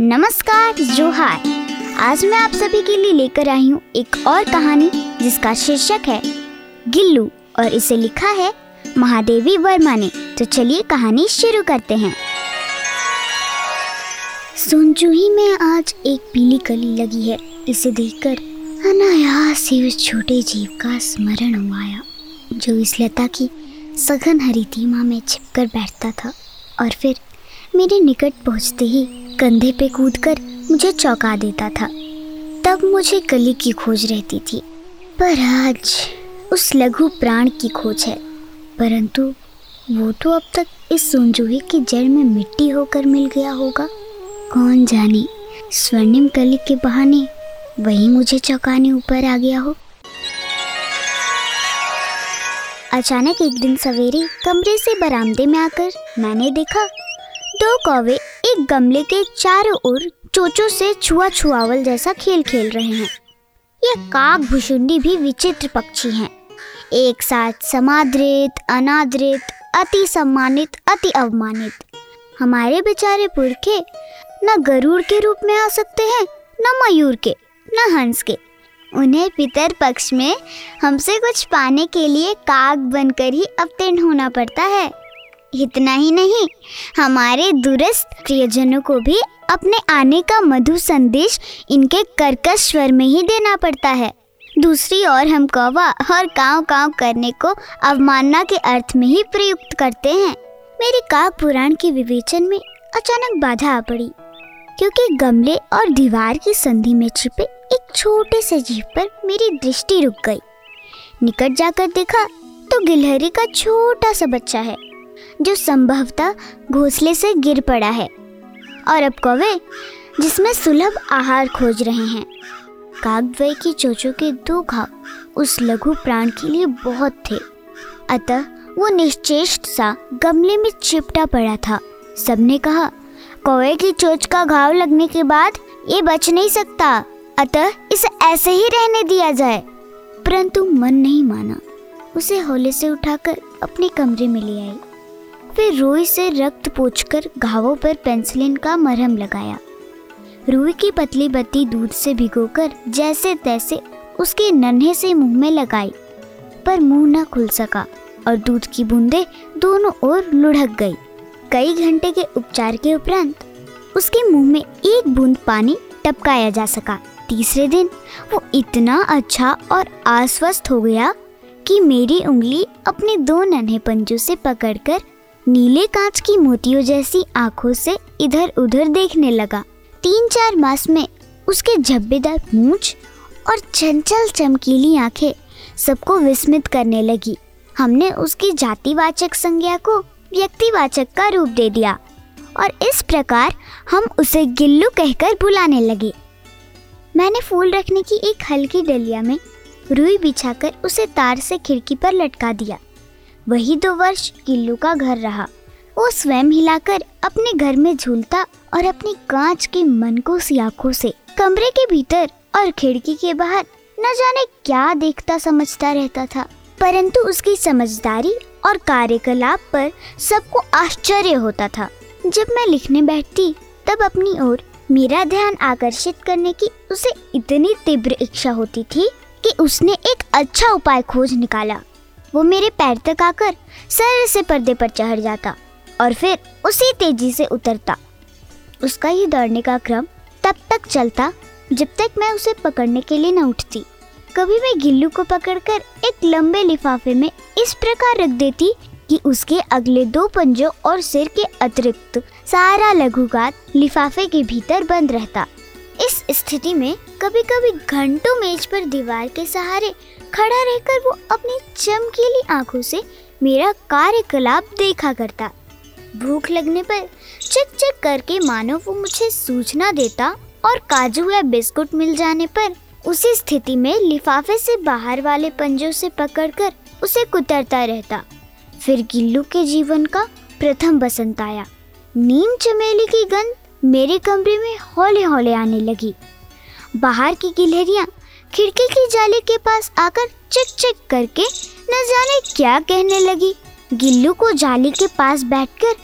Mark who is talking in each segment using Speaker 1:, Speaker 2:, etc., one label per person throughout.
Speaker 1: नमस्कार, जोहार। आज मैं आप सभी के लिए लेकर आई हूँ एक और कहानी, जिसका शीर्षक है, गिल्लू, और इसे लिखा है महादेवी वर्मा ने। तो चलिए कहानी शुरू करते हैं। सोनचूही में आज एक पीली कली लगी है। इसे देखकर अनायास ही उस छोटे जीव का स्मरण हुआ आया, जो इस लता की सघन हरी हरितिमा में छिपकर बैठता था। और फिर मेरे निकट पहुँचते ही कंधे पे कूदकर मुझे चौंका देता था। तब मुझे कली की खोज रहती थी। पर आज उस लघु प्राण की खोज है। परंतु वो तो अब तक इस सुनजूही की जड़ में मिट्टी होकर मिल गया होगा। कौन जाने, स्वर्णिम कली के बहाने वही मुझे चौंकाने ऊपर आ गया हो। अचानक एक दिन सवेरे कमरे से बरामदे में आकर मैंने देखा दो कौवे एक गमले के चारों ओर चोचों से छुआ छुआवल जैसा खेल खेल रहे हैं। ये काक भुषुंडी भी विचित्र पक्षी हैं। एक साथ समादृत, अनादृत, अति सम्मानित, अति अवमानित। हमारे बेचारे पुरखे न गरुड़ के रूप में आ सकते हैं, न मयूर के, न हंस के। उन्हें पितर पक्ष में हमसे कुछ पाने के लिए काग बनकर ही अवतीर्ण होना पड़ता है। इतना ही नहीं, हमारे दूरस्थ प्रियजनों को भी अपने आने का मधु संदेश इनके कर्कश स्वर में ही देना पड़ता है। दूसरी ओर हम कौवा और काव काव करने को अवमानना के अर्थ में ही प्रयुक्त करते हैं। मेरे काक पुराण के विवेचन में अचानक बाधा आ पड़ी, क्योंकि गमले और दीवार की संधि में छिपे एक छोटे से जीव पर मेरी दृष्टि रुक गई। निकट जाकर देखा तो गिलहरी का छोटा सा बच्चा है। जो संभवतः घोंसले से गिर पड़ा है। और अब कौवे, जिसमें सुलभ आहार खोज रहे हैं। कागद्वय की चोचों के दो घाव उस लघु प्राण के लिए बहुत थे। अतः वो निश्चेष्ट सा गमले में चिपटा पड़ा था। सबने कहा, कौवे की चोच का घाव लगने के बाद ये बच नहीं सकता। अतः इसे ऐसे ही रहने दिया जाए। परंतु मन नहीं माना। उसे होले से उठाकर अपने कमरे में ले आई। फिर रुई से रक्त पोछकर घावों पर पेंसिलिन का मरहम लगाया। रुई की पतली बत्ती दूध से भिगोकर जैसे तैसे उसके नन्हे से मुँह में लगाई, पर मुँह न खुल सका और दूध की बूंदे दोनों ओर लुढ़क गई। कई घंटे के उपचार के उपरांत उसके मुँह में एक बूंद पानी टपकाया जा सका। तीसरे दिन वो इतना अच्छा और आश्वस्त हो गया कि मेरी उंगली अपने दो नन्हे पंजों से पकड़कर नीले कांच की मोतियों जैसी आँखों से इधर उधर देखने लगा। तीन चार मास में उसके झब्बेदार मूछ और चंचल चमकीली आँखें सबको विस्मित करने लगी। हमने उसकी जातिवाचक संज्ञा को व्यक्तिवाचक का रूप दे दिया और इस प्रकार हम उसे गिल्लू कहकर बुलाने लगे। मैंने फूल रखने की एक हल्की डलिया में रुई बिछाकर उसे तार से खिड़की पर लटका दिया। वही दो वर्ष किल्लू का घर रहा। वो स्वयं हिलाकर अपने घर में झूलता और अपनी कांच के मन को आँखों से, कमरे के भीतर और खिड़की के बाहर न जाने क्या देखता, समझता रहता था। परंतु उसकी समझदारी और कार्यकलाप पर सबको आश्चर्य होता था। जब मैं लिखने बैठती, तब अपनी ओर मेरा ध्यान आकर्षित करने की उसे इतनी तीव्र इच्छा होती थी कि उसने एक अच्छा उपाय खोज निकाला। वो मेरे पैर तक आकर सर से पर्दे पर चढ़ जाता और फिर उसी तेज़ी से उतरता। उसका ये दौड़ने का क्रम तब तक चलता जब तक मैं उसे पकड़ने के लिए न उठती। कभी मैं गिल्लू को पकड़कर एक लंबे लिफाफे में इस प्रकार रख देती कि उसके अगले दो पंजों और सिर के अतिरिक्त सारा लघुगात लिफाफे के भीतर बंद रहता। इस स्थिति में कभी कभी घंटों मेज पर दीवार के सहारे खड़ा रहकर वो अपनी चमकीली आँखों से मेरा कार्यकलाप देखा करता। भूख लगने पर चिक चिक करके मानो वो मुझे सूचना देता और काजू या बिस्कुट मिल जाने पर उसी स्थिति में लिफाफे से बाहर वाले पंजों से पकड़कर उसे कुतरता रहता। फिर गिल्लू के जीवन का प्रथम बसंत आया। नीम चमेली की गंध मेरे कमरे में हौले हौले आने लगी। बाहर की गिलहरियाँ खिड़की की जाली के पास आकर चिक चिक करके न जाने क्या कहने लगी। गिल्लू को जाली के पास बैठकर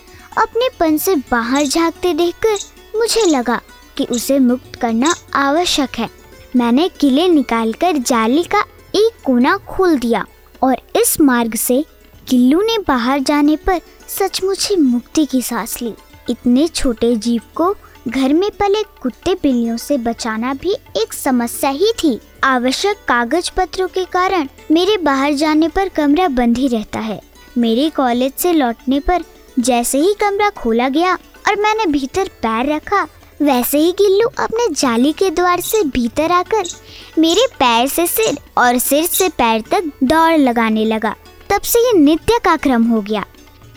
Speaker 1: अपने पन से बाहर झांकते देखकर मुझे लगा कि उसे मुक्त करना आवश्यक है। मैंने किले निकालकर जाली का एक कोना खोल दिया और इस मार्ग से गिल्लू ने बाहर जाने पर सचमुच ही मुक्ति की सांस ली। इतने छोटे जीव को घर में पले कुत्ते बिल्लियों से बचाना भी एक समस्या ही थी। आवश्यक कागज़ पत्रों के कारण मेरे बाहर जाने पर कमरा बंद ही रहता है। मेरे कॉलेज से लौटने पर जैसे ही कमरा खोला गया और मैंने भीतर पैर रखा, वैसे ही गिल्लू अपने जाली के द्वार से भीतर आकर मेरे पैर से सिर और सिर से पैर तक दौड़ लगाने लगा। तब से ये नित्य का क्रम हो गया।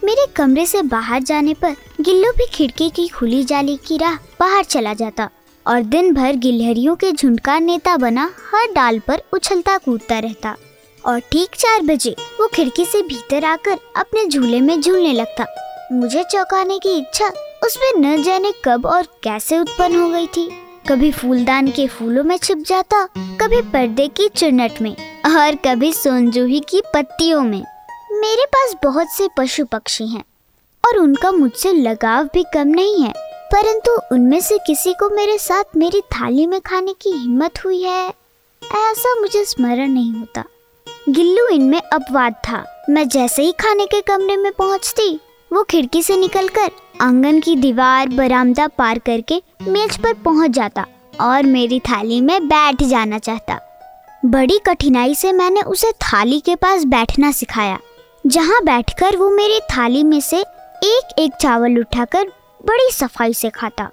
Speaker 1: मेरे कमरे से बाहर जाने पर गिल्लू भी खिड़की की खुली जाली की राह बाहर चला जाता। और दिन भर गिलहरियों के झुंड का नेता बना हर डाल पर उछलता कूदता रहता। और ठीक चार बजे वो खिड़की से भीतर आकर अपने झूले में झूलने लगता। मुझे चौंकाने की इच्छा उसमें न जाने कब और कैसे उत्पन्न हो गई थी। कभी फूलदान के फूलों में छिप जाता, कभी पर्दे की चुनट में, और कभी सोनजूही की पत्तियों में। मेरे पास बहुत से पशु पक्षी हैं, और उनका मुझसे लगाव भी कम नहीं है। परंतु उनमें से किसी को मेरे साथ मेरी थाली में खाने की हिम्मत हुई है। ऐसा मुझे स्मरण नहीं होता। गिल्लू इनमें अपवाद था। मैं जैसे ही खाने के कमरे में पहुँचती, वो खिड़की से निकलकर आँगन की दीवार बरामदा पार करके मेज पर पहुँच जाता और मेरी थाली में बैठ जाना चाहता। बड़ी कठिनाई से मैंने उसे थाली के पास बैठना सिखाया, जहाँ बैठकर वो मेरी थाली में से एक एक चावल उठाकर बड़ी सफ़ाई से खाता।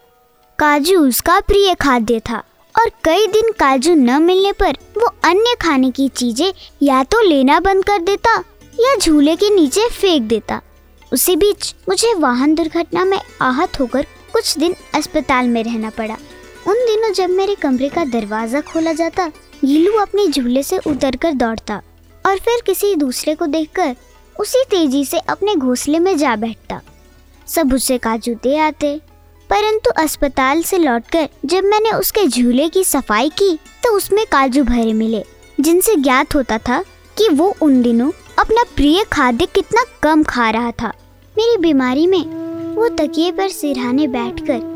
Speaker 1: काजू उसका प्रिय खाद्य था और कई दिन काजू न मिलने पर वो अन्य खाने की चीज़ें या तो लेना बंद कर देता या झूले के नीचे फेंक देता। उसी बीच मुझे वाहन दुर्घटना में आहत होकर कुछ दिन अस्पताल में रहना पड़ा। उन दिनों जब मेरे कमरे का दरवाज़ा खोला जाता गीलू अपने झूले से उतरकर दौड़ता और फिर किसी दूसरे को देखकर उसी तेज़ी से अपने घोंसले में जा बैठता। सब उसे काजू दे आते। परंतु अस्पताल से लौटकर जब मैंने उसके झूले की सफ़ाई की तो उसमें काजू भरे मिले, जिनसे ज्ञात होता था कि वो उन दिनों अपना प्रिय खाद्य कितना कम खा रहा था। मेरी बीमारी में वो तकिए पर सिरहाने बैठकर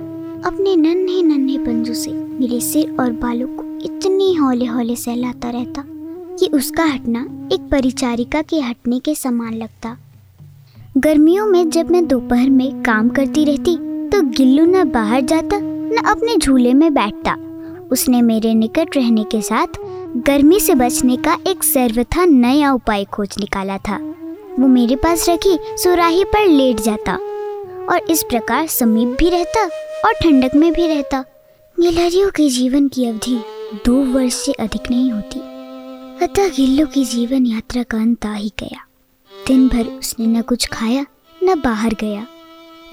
Speaker 1: अपने नन्हे नन्हे पंजों से मेरे सिर और बालों को इतनी हौले हौले सहलाता रहता कि उसका हटना एक परिचारिका के हटने के समान लगता। गर्मियों में जब मैं दोपहर में काम करती रहती तो गिल्लू न बाहर जाता, न अपने झूले में बैठता। उसने मेरे निकट रहने के साथ गर्मी से बचने का एक सर्वथा नया उपाय खोज निकाला था। वो मेरे पास रखी सुराही पर लेट जाता और इस प्रकार समीप भी रहता और ठंडक में भी रहता। गिलहरियों के जीवन की अवधि दो वर्ष से अधिक नहीं होती। अतः गिल्लू की जीवन यात्रा का अंत आ ही गया। दिन भर उसने न कुछ खाया, न बाहर गया।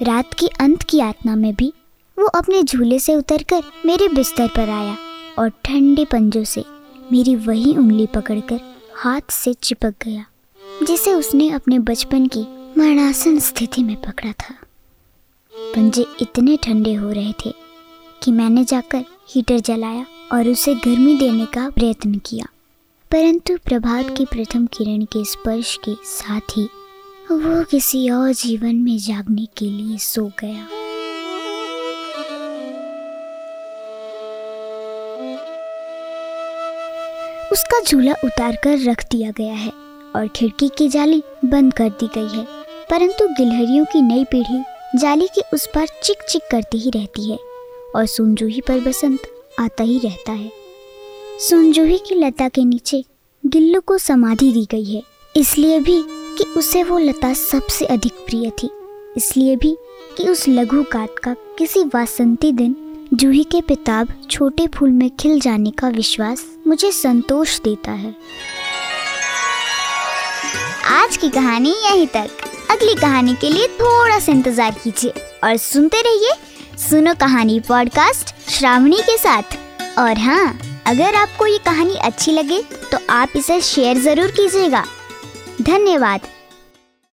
Speaker 1: रात की अंत की यातना में भी वो अपने झूले से उतरकर मेरे बिस्तर पर आया और ठंडे पंजों से मेरी वही उंगली पकड़कर हाथ से चिपक गया, जिसे उसने अपने बचपन की मरणासन स्थिति में पकड़ा था। पंजे इतने ठंडे हो रहे थे कि मैंने जाकर हीटर जलाया और उसे गर्मी देने का प्रयत्न किया। परंतु प्रभात की प्रथम किरण के स्पर्श के साथ ही वो किसी और जीवन में जागने के लिए सो गया। उसका झूला उतार कर रख दिया गया है और खिड़की की जाली बंद कर दी गई है, परंतु गिलहरियों की नई पीढ़ी जाली के उस पर चिक चिक करती ही रहती है और सुनजूही पर बसंत आता ही रहता है। सुनजूही की लता के नीचे गिल्लू को समाधि दी गई है। इसलिए भी कि उसे वो लता सबसे अधिक प्रिय थी। इसलिए भी कि उस लघु का किसी वासंती दिन जूही के पिताब छोटे फूल में खिल जाने का विश्वास मुझे संतोष देता है। आज की कहानी यहीं तक। अगली कहानी के लिए थोड़ा सा इंतज़ार कीजिए और सुनते रहिए सुनो कहानी पॉडकास्ट श्रावणी के साथ। और हाँ अगर आपको ये कहानी अच्छी लगे तो आप इसे शेयर ज़रूर कीजिएगा। धन्यवाद।